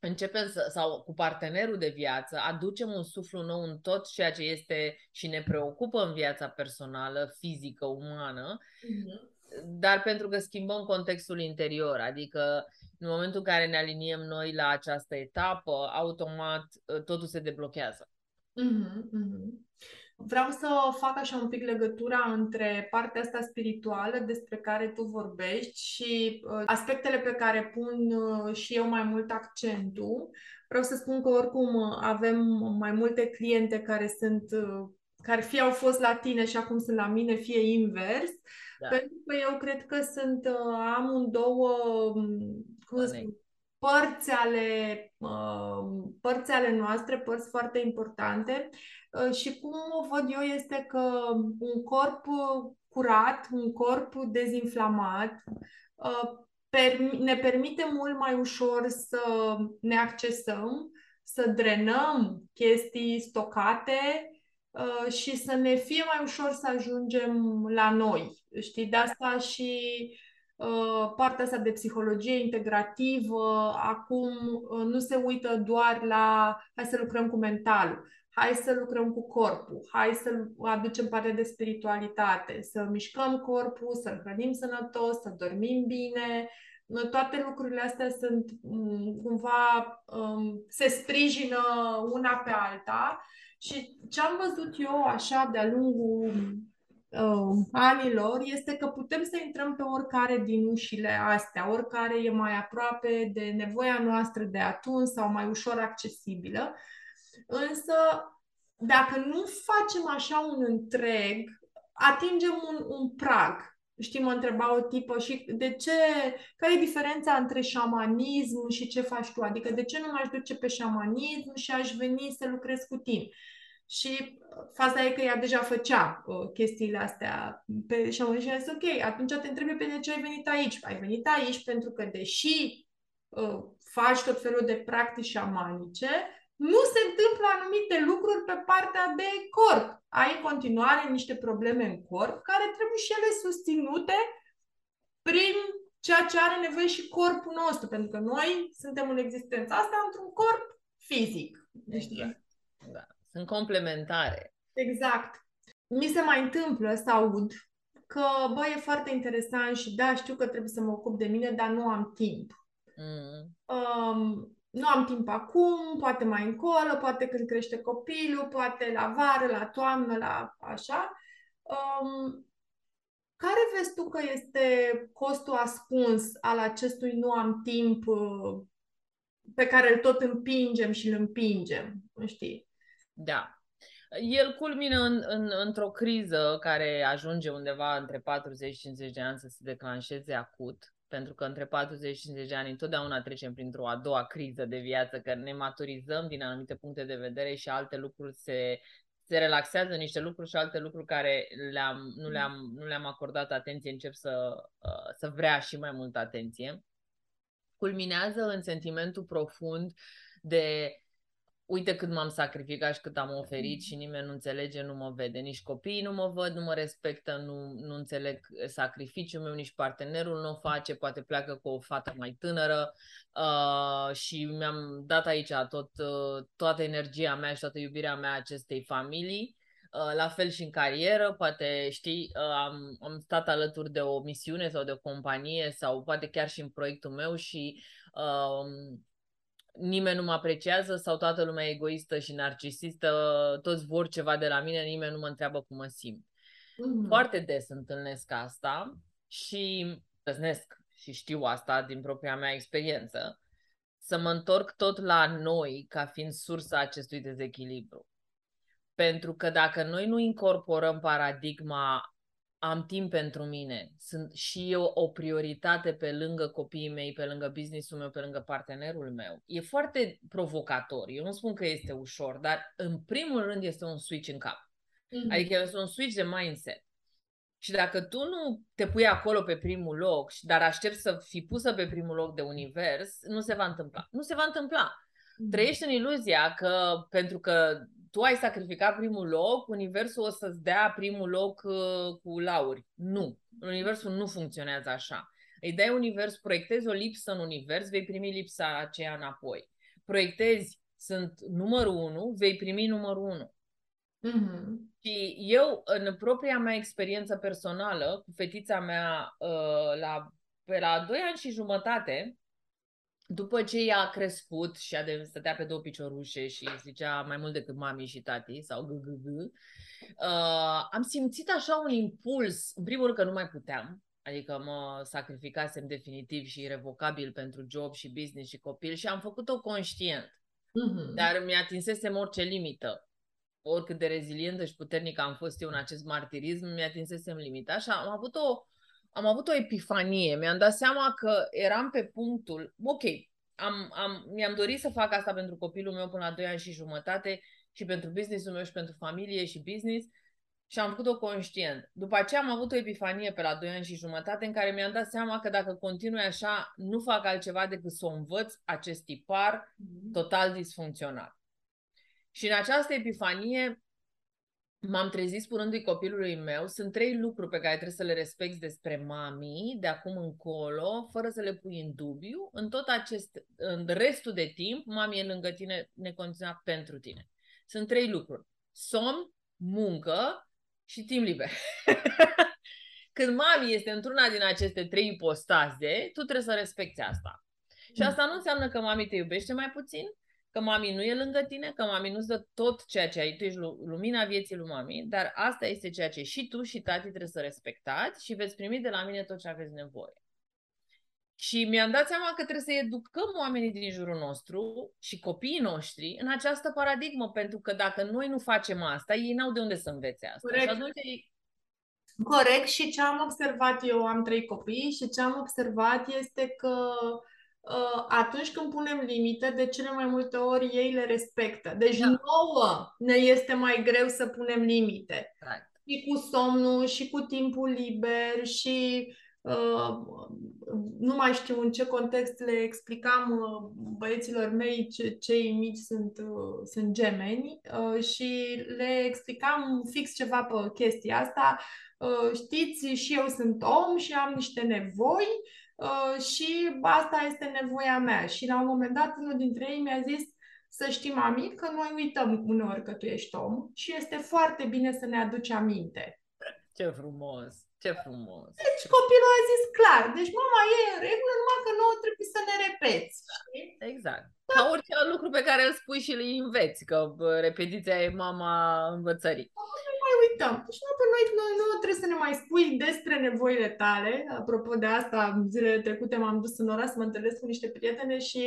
începem să, sau cu partenerul de viață, aducem un suflu nou în tot ceea ce este și ne preocupă în viața personală, fizică, umană, mm-hmm. dar pentru că schimbăm contextul interior, adică în momentul în care ne aliniem noi la această etapă, automat ă, totul se deblochează. Mm-hmm, mm-hmm. Vreau să fac așa un pic legătura între partea asta spirituală despre care tu vorbești și uh, aspectele pe care pun uh, și eu mai mult accentul. Vreau să spun că oricum avem mai multe cliente care sunt uh, care fie au fost la tine și acum sunt la mine, fie invers, da. pentru că eu cred că sunt uh, amândouă, cum să spun, părți ale, uh, părți ale noastre, părți foarte importante uh, și cum o văd eu este că un corp curat, un corp dezinflamat, ne permite mult mai ușor să ne accesăm, să drenăm chestii stocate uh, și să ne fie mai ușor să ajungem la noi. Știi, de asta și uh, partea asta de psihologie integrativă, acum uh, nu se uită doar la hai să lucrăm cu mentalul, hai să lucrăm cu corpul, hai să aducem partea de spiritualitate, să mișcăm corpul, să-l hrănim sănătos, să dormim bine, toate lucrurile astea sunt mm, cumva um, se sprijină una pe alta. Și ce am văzut eu așa de-a lungul uh, anilor este că putem să intrăm pe oricare din ușile astea, oricare e mai aproape de nevoia noastră de atunci sau mai ușor accesibilă. Însă, dacă nu facem așa un întreg, atingem un, un prag Știi, mă întreba o tipă și de ce, care e diferența între șamanism și ce faci tu? Adică de ce nu m-aș duce pe șamanism și aș veni să lucrez cu tine? Și uh, faza e că ea deja făcea uh, chestiile astea pe șamanism și a zis, ok, atunci te întrebi pe de ce ai venit aici. Ai venit aici pentru că deși uh, faci tot felul de practici șamanice, nu se întâmplă anumite lucruri pe partea de corp. Ai în continuare niște probleme în corp care trebuie și ele susținute prin ceea ce are nevoie și corpul nostru, pentru că noi suntem în existența asta într-un corp fizic. Exact. Da. Sunt complementare. Exact. Mi se mai întâmplă să aud că, bă, e foarte interesant și da, știu că trebuie să mă ocup de mine, dar nu am timp. Mm. Um, nu am timp acum, poate mai încolo, poate când crește copilul, poate la vară, la toamnă, la așa. Um, care vezi tu că este costul ascuns al acestui nu am timp uh, pe care îl tot împingem și îl împingem, știi? Da. El culmină în, în, într-o criză care ajunge undeva între 40 și 50 de ani să se declanșeze acut pentru că între 40 și 50 de ani întotdeauna trecem printr-o a doua criză de viață, că ne maturizăm din anumite puncte de vedere și alte lucruri se, se relaxează niște lucruri și alte lucruri care le-am, nu, le-am, nu le-am acordat atenție încep să, uh, să vrea și mai multă atenție. Culminează în sentimentul profund de uite cât m-am sacrificat și cât am oferit și nimeni nu înțelege, nu mă vede. Nici copiii nu mă văd, nu mă respectă, nu, nu înțeleg sacrificiul meu, nici partenerul nu o face, poate pleacă cu o fată mai tânără uh, și mi-am dat aici tot, uh, toată energia mea și toată iubirea mea acestei familii. Uh, la fel și în carieră, poate știi, uh, am, am stat alături de o misiune sau de o companie sau poate chiar și în proiectul meu și uh, nimeni nu mă apreciază sau toată lumea e egoistă și narcisistă, toți vor ceva de la mine, nimeni nu mă întreabă cum mă simt. Mm-hmm. Foarte des întâlnesc asta și îznesc și știu asta din propria mea experiență, să mă întorc tot la noi ca fiind sursa acestui dezechilibru. Pentru că dacă noi nu incorporăm paradigma am timp pentru mine, sunt și eu o prioritate pe lângă copiii mei, pe lângă businessul meu, pe lângă partenerul meu. E foarte provocator. Eu nu spun că este ușor, dar în primul rând este un switch în cap. Mm-hmm. Adică este un switch de mindset. Și dacă tu nu te pui acolo pe primul loc, dar aștepți să fii pusă pe primul loc de univers, nu se va întâmpla. Nu se va întâmpla. Mm-hmm. Trăiești în iluzia că pentru că tu ai sacrificat primul loc, universul o să-ți dea primul loc uh, cu lauri. Nu. Universul nu funcționează așa. Îi dai univers, proiectezi o lipsă în univers, vei primi lipsa aceea înapoi. Proiectezi, sunt numărul unu, vei primi numărul unu. Mm-hmm. Și eu, în propria mea experiență personală, cu fetița mea uh, la, pe la 2 ani și jumătate, după ce ea a crescut și a de, stătea pe două piciorușe și zicea mai mult decât mami și tati sau g uh, am simțit așa un impuls, în primul rând că nu mai puteam, adică mă sacrificasem definitiv și irrevocabil pentru job și business și copil și am făcut-o conștient. Mm-hmm. Dar mi-atinsesem orice limită. oricât de rezilientă și puternică am fost eu în acest martirism, mi-atinsesem limita și am avut o, am avut o epifanie. Mi-am dat seama că eram pe punctul, ok, am, am, mi-am dorit să fac asta pentru copilul meu până la 2 ani și jumătate și pentru businessul meu și pentru familie și business și am făcut-o conștient. După aceea am avut o epifanie pe la 2 ani și jumătate în care mi-am dat seama că dacă continui așa, nu fac altceva decât să o învăț acest tipar mm-hmm. total disfuncțional. Și în această epifanie m-am trezit spunându-i copilului meu, sunt trei lucruri pe care trebuie să le respecti despre mami de acum încolo, fără să le pui în dubiu. În tot acest, în restul de timp, mami e lângă tine necondiționat pentru tine. Sunt trei lucruri. Somn, muncă și timp liber. Când mami este într-una din aceste trei ipostaze, tu trebuie să respecti asta. Și asta nu înseamnă că mami te iubește mai puțin, că mami nu e lângă tine, că mami nu-ți dă tot ceea ce ai, tu ești lumina vieții lui mami, dar asta este ceea ce și tu și tati trebuie să respectați și veți primi de la mine tot ce aveți nevoie. Și mi-am dat seama că trebuie să educăm oamenii din jurul nostru și copiii noștri în această paradigmă, pentru că dacă noi nu facem asta, ei n-au de unde să învețe asta. Corect. Și atunci ei... Corect. Și ce am observat eu, am trei copii, și ce am observat este că uh, atunci când punem limite, de cele mai multe ori ei le respectă. Deci da. nouă ne este mai greu să punem limite. Right. Și cu somnul, și cu timpul liber, și Uh, nu mai știu în ce context le explicam uh, băieților mei, ce, cei mici sunt, uh, sunt gemeni și le explicam fix ceva pe chestia asta. Știți, și eu sunt om și am niște nevoi și asta este nevoia mea. Și la un moment dat unul dintre ei mi-a zis să știi, mami, că noi uităm uneori că tu ești om și este foarte bine să ne aduci aminte. Ce frumos! Ce frumos! Deci copilul a zis clar. Deci mama e în regulă, numai că nouă trebuie să ne repeți. Exact. Da. Ca orice lucru pe care îl spui și îl înveți, că repetiția e mama învățării. Nu mai uităm. Deci nu, pe noi, noi nu trebuie să ne mai spui despre nevoile tale. Apropo de asta, zilele trecute m-am dus în oraș să mă întâlnesc cu niște prietene și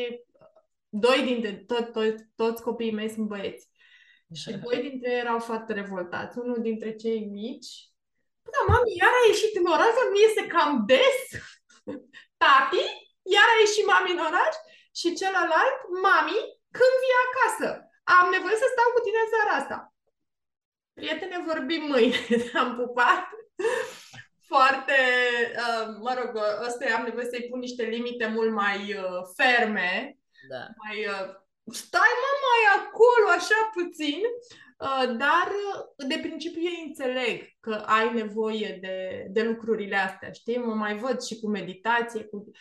doi dintre tot, tot, toți copiii mei sunt băieți. Și doi dintre ei erau foarte revoltați. Unul dintre cei mici da, mami, iar a ieșit în oraș, nu iese cam des. Tati, iar a ieșit mami în oraș și celălalt, mami, când vii acasă? Am nevoie să stau cu tine seara asta. Prietene, vorbim mâine. Am pupat. Foarte, uh, mă rog, ăsta am nevoie să-i pun niște limite mult mai uh, ferme. Da. Mai, uh, stai mă mai acolo, așa puțin. Uh, dar uh, de principiu ei înțeleg că ai nevoie de, de lucrurile astea, știi? Mă mai văd și cu meditație, cu...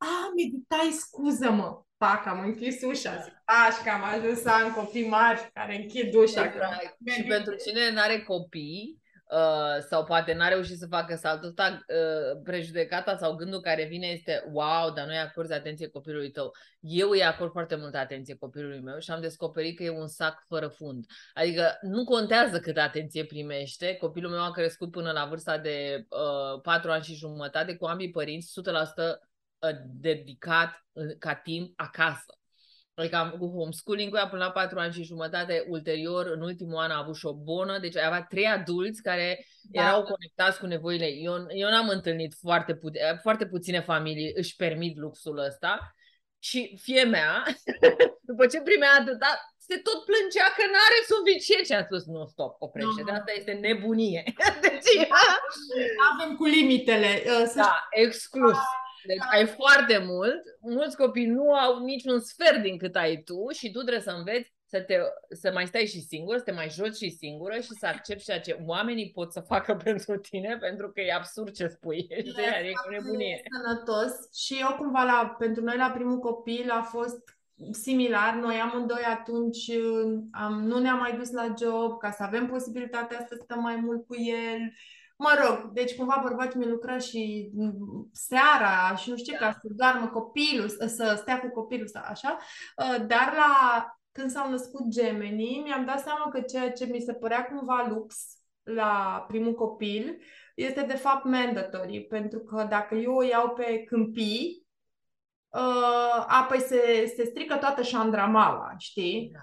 A, meditai, scuză-mă! Pac, am închis ușa, zic, aș că am ajuns să am copii mari care închid ușa. Exact. Și pentru cine nu are copii, Uh, sau poate n-a reușit să facă saltul ăsta, uh, prejudecata sau gândul care vine este wow, dar nu-i acorzi atenție copilului tău. Eu îi acord foarte multă atenție copilului meu și am descoperit că e un sac fără fund. Adică nu contează cât atenție primește. Copilul meu a crescut până la vârsta de uh, 4 ani și jumătate cu ambii părinți 100% uh, dedicat uh, ca timp acasă. Adică am făcut homeschooling cu ea până la patru ani și jumătate. Ulterior, în ultimul an, a avut și o bonă. Deci avea trei adulți care da. erau conectați cu nevoile. Eu, eu n-am întâlnit foarte, pu- foarte puține familii își permit luxul ăsta. Și fie mea, după ce primea atâta, se tot plângea că nu are suficient și a spus, nu, stop, oprește, de asta este nebunie. deci, avem cu limitele. Uh, să da, exclus. Deci ai foarte mult, mulți copii nu au niciun sfert din cât ai tu și tu trebuie să înveți să, te, să mai stai și singur, să te mai joci și singură și să accepti ceea ce oamenii pot să facă pentru tine, pentru că e absurd ce spui. Este e o nebunie. Sănătos și eu cumva la, pentru noi la primul copil a fost similar. Noi amândoi atunci am, nu ne-am mai dus la job ca să avem posibilitatea să stăm mai mult cu el. Mă rog, deci cumva bărbatul mi lucra și seara și nu știu da. ca să doarmă copilul, să stea cu copilul sau așa, uh, dar la când s-au născut gemenii, mi-am dat seama că ceea ce mi se părea cumva lux la primul copil este de fapt mandatory, pentru că dacă eu o iau pe câmpii, uh, apoi se, se strică toată șandramaua, știi? Da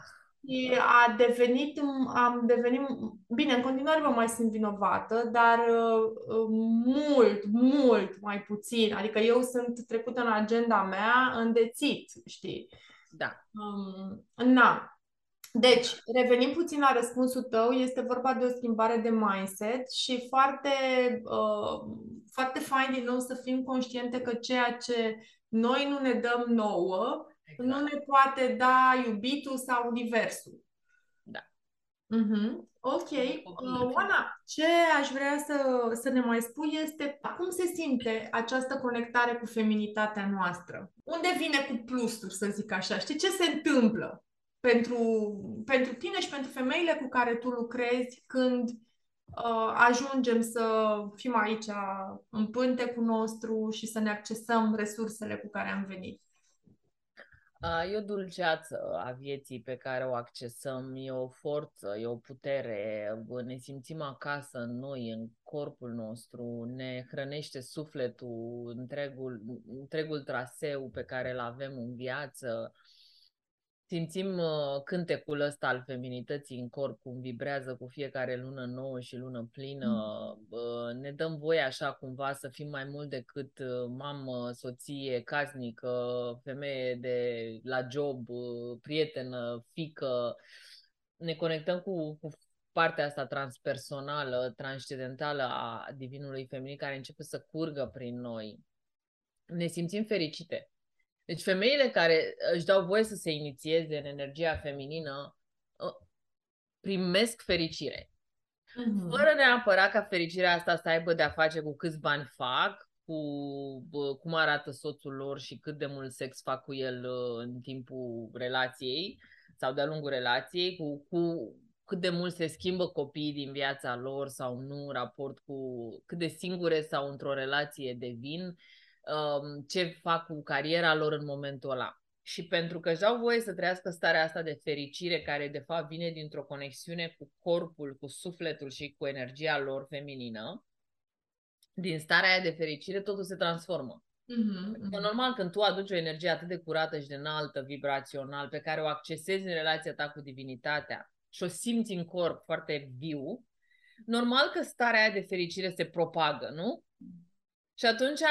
Și a devenit, am devenit, bine, în continuare mă mai simt vinovată, dar uh, mult, mult mai puțin. Adică eu sunt trecută în agenda mea îndețit, știi? Da. Um, na. Deci, revenim puțin la răspunsul tău, este vorba de o schimbare de mindset și foarte, uh, foarte fain din nou să fim conștiente că ceea ce noi nu ne dăm nouă, exact. nu ne poate da iubitul sau universul. Da. Uh-huh. Ok. Uh, Oana, ce aș vrea să, să ne mai spui este cum se simte această conectare cu feminitatea noastră? Unde vine cu plusuri, să zic așa? Știi ce se întâmplă pentru, pentru tine și pentru femeile cu care tu lucrezi când uh, ajungem să fim aici în pântecul nostru și să ne accesăm resursele cu care am venit? E o dulceață a vieții pe care o accesăm, e o forță, e o putere, ne simțim acasă în noi, în corpul nostru, ne hrănește sufletul, întregul, întregul traseu pe care îl avem în viață, simțim uh, cântecul ăsta al feminității în corp, cum vibrează cu fiecare lună nouă și lună plină. Mm. Uh, ne dăm voie așa cumva să fim mai mult decât uh, mamă, soție, casnică, femeie de la job, uh, prietenă, fică. Ne conectăm cu, cu partea asta transpersonală, transcendentală a divinului feminin care începe să curgă prin noi. Ne simțim fericite deci femeile care își dau voie să se inițieze în energia feminină ă, primesc fericire. Mm-hmm. Fără neapărat ca fericirea asta să aibă de-a face cu câți bani fac, cu bă, cum arată soțul lor și cât de mult sex fac cu el ă, în timpul relației sau de-a lungul relației, cu, cu cât de mult se schimbă copiii din viața lor sau nu, raport cu cât de singure sau într-o relație devin Um, ce fac cu cariera lor în momentul ăla. Și pentru că își dau voie să trăiască starea asta de fericire, care de fapt vine dintr-o conexiune cu corpul, cu sufletul și cu energia lor feminină, din starea aia de fericire totul se transformă. Mm-hmm. E normal când tu aduci o energie atât de curată și de înaltă, vibrațional, pe care o accesezi în relația ta cu divinitatea și o simți în corp foarte viu, normal că starea aia de fericire se propagă, nu? Și atunci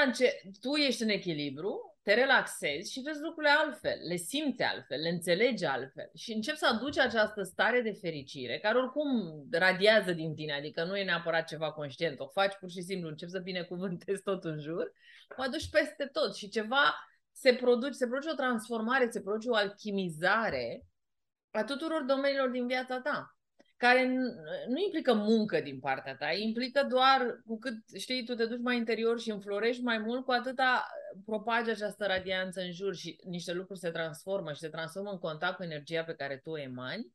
tu ești în echilibru, te relaxezi și vezi lucrurile altfel, le simți altfel, le înțelegi altfel. Și începi să aduci această stare de fericire, care oricum radiază din tine, adică nu e neapărat ceva conștient, o faci pur și simplu, începi să binecuvântezi tot în jur, o aduci peste tot și ceva se produce, se produce o transformare, se produce o alchimizare a tuturor domeniilor din viața ta care nu implică muncă din partea ta, implică doar cu cât, știi, tu te duci mai interior și înflorești mai mult, cu atâta propagi această radianță în jur și niște lucruri se transformă și se transformă în contact cu energia pe care tu o emani,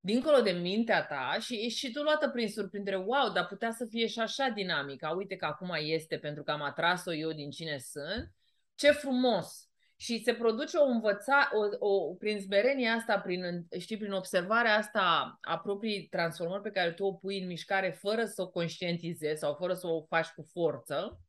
dincolo de mintea ta și ești și tu luată prin surprindere, wow, dar putea să fie și așa dinamică, uite că acum este pentru că am atras-o eu din cine sunt, ce frumos! Și se produce o învăța, o, o, prin smerenia asta, prin, știi, prin observarea asta a proprii transformări pe care tu o pui în mișcare fără să o conștientizezi sau fără să o faci cu forță,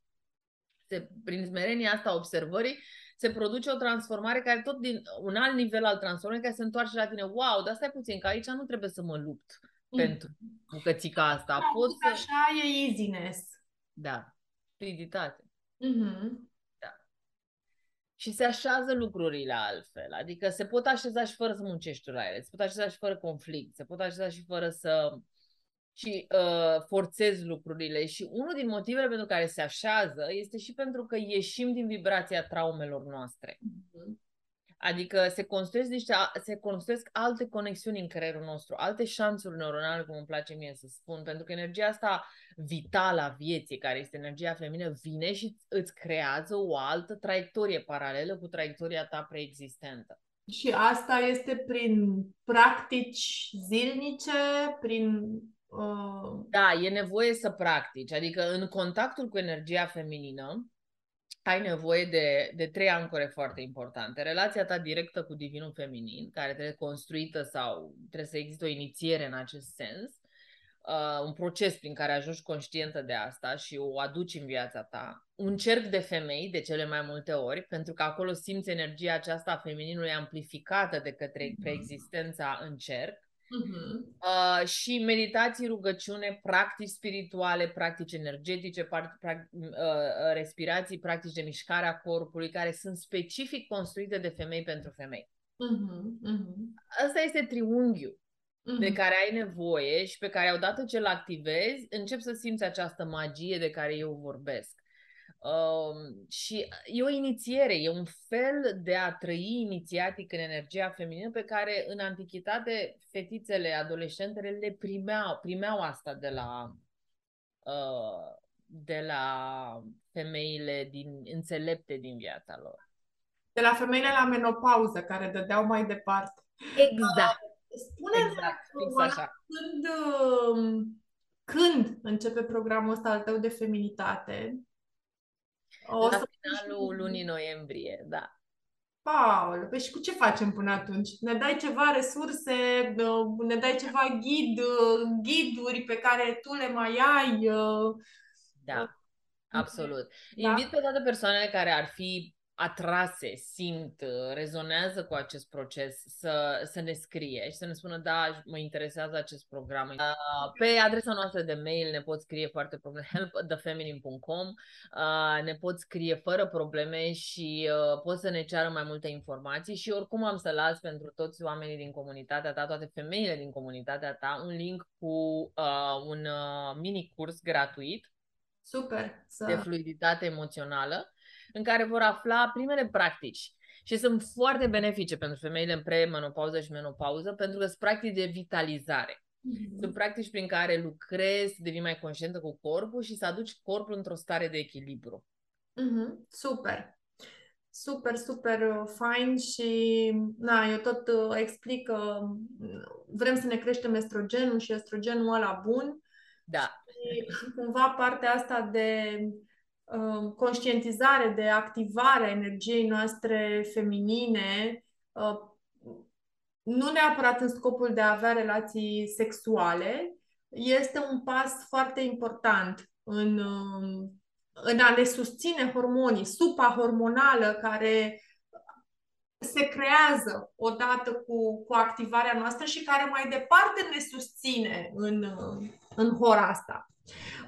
se, prin smerenia asta a observării, se produce o transformare care tot din un alt nivel al transformării care se întoarce la tine. Wow, dar stai puțin, că aici nu trebuie să mă lupt mm. pentru bucățica asta. Da, Pot să... Așa e easiness. Da, fluiditate. Mm-hmm și se așează lucrurile altfel. Adică se pot așeza și fără să muncești la ele, se pot așeza și fără conflict, se pot așeza și fără să și uh, forțezi lucrurile. Și unul din motivele pentru care se așează este și pentru că ieșim din vibrația traumelor noastre. Mm-hmm. Adică se construiesc, niște, se construiesc alte conexiuni în creierul nostru, alte șansuri neuronale, cum îmi place mie să spun, pentru că energia asta vitală a vieții, care este energia feminină, vine și îți creează o altă traiectorie paralelă cu traiectoria ta preexistentă. Și asta este prin practici zilnice, prin Uh... Da, e nevoie să practici. Adică în contactul cu energia feminină, ai nevoie de, de trei ancore foarte importante. Relația ta directă cu divinul feminin, care trebuie construită sau trebuie să existe o inițiere în acest sens. uh, un proces prin care ajungi conștientă de asta și o aduci în viața ta. Un cerc de femei, de cele mai multe ori, pentru că acolo simți energia aceasta a femininului amplificată de către mm-hmm. preexistența în cerc. Uh-huh. Uh, și meditații, rugăciune, practici spirituale, practici energetice, pra- pra- uh, respirații, practici de mișcare a corpului, care sunt specific construite de femei pentru femei. Uh-huh. Uh-huh. Asta este triunghiul uh-huh. de care ai nevoie și pe care odată ce îl activezi, încep să simți această magie de care eu vorbesc. Uh, și e o inițiere, e un fel de a trăi inițiatic în energia feminină pe care în antichitate fetițele, adolescentele le primeau, primeau asta de la, uh, de la femeile din, înțelepte din viața lor. De la femeile la menopauză, care dădeau mai departe. Exact. Uh, spune exact, așa. când, uh, când începe programul ăsta al tău de feminitate? O la să finalul lunii noiembrie, da. Paul, păi și cu ce facem până atunci? Ne dai ceva resurse, ne dai ceva ghid, ghiduri pe care tu le mai ai? Da, absolut. Da? Invit pe toate persoanele care ar fi atrase, simt, uh, rezonează cu acest proces, să, să ne scrie și să ne spună, da, mă interesează acest program. Uh, pe adresa noastră de mail ne poți scrie foarte probleme, helpthefeminin.com, uh, ne poți scrie fără probleme și uh, poți să ne ceară mai multe informații și oricum am să las pentru toți oamenii din comunitatea ta, toate femeile din comunitatea ta, un link cu uh, un uh, mini curs gratuit Super! Să... de fluiditate emoțională în care vor afla primele practici și sunt foarte benefice pentru femeile în premenopauză și menopauză pentru că sunt practici de vitalizare. Mm-hmm. Sunt practici prin care lucrezi, devii mai conștientă cu corpul și să aduci corpul într-o stare de echilibru. Mm-hmm. Super! Super, super uh, fain și na, eu tot uh, explic că mm, vrem să ne creștem estrogenul și estrogenul ăla bun. Da. Și cumva partea asta de Um, conștientizare, de activare a energiei noastre feminine, uh, nu neapărat în scopul de a avea relații sexuale, este un pas foarte important în, um, în a ne susține hormonii, supa hormonală care se creează odată cu, cu activarea noastră și care mai departe ne susține în, în hora asta.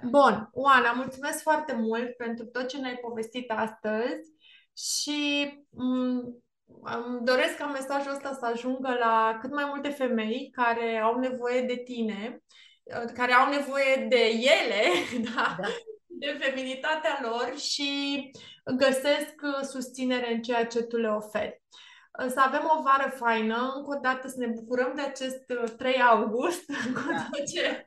Bun, Oana, mulțumesc foarte mult pentru tot ce ne-ai povestit astăzi și m- îmi doresc ca mesajul ăsta să ajungă la cât mai multe femei care au nevoie de tine, care au nevoie de ele, da? da. de feminitatea lor și găsesc susținere în ceea ce tu le oferi să avem o vară faină, încă o dată să ne bucurăm de acest 3 uh, august, cu da. tot ce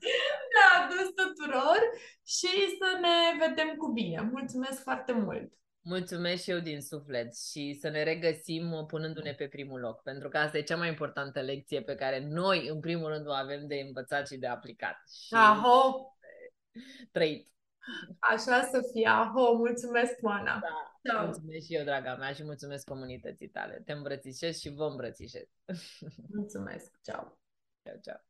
ne-a adus tuturor și să ne vedem cu bine. Mulțumesc foarte mult! Mulțumesc și eu din suflet și să ne regăsim punându-ne pe primul loc, pentru că asta e cea mai importantă lecție pe care noi, în primul rând, o avem de învățat și de aplicat. Și Aho! Trăit. Așa să fie. Aho, mulțumesc, Oana. Da. Ciao. Mulțumesc și eu, draga mea, și mulțumesc comunității tale. Te îmbrățișez și vă îmbrățișez. Mulțumesc. Ciao. Ciao, ciao.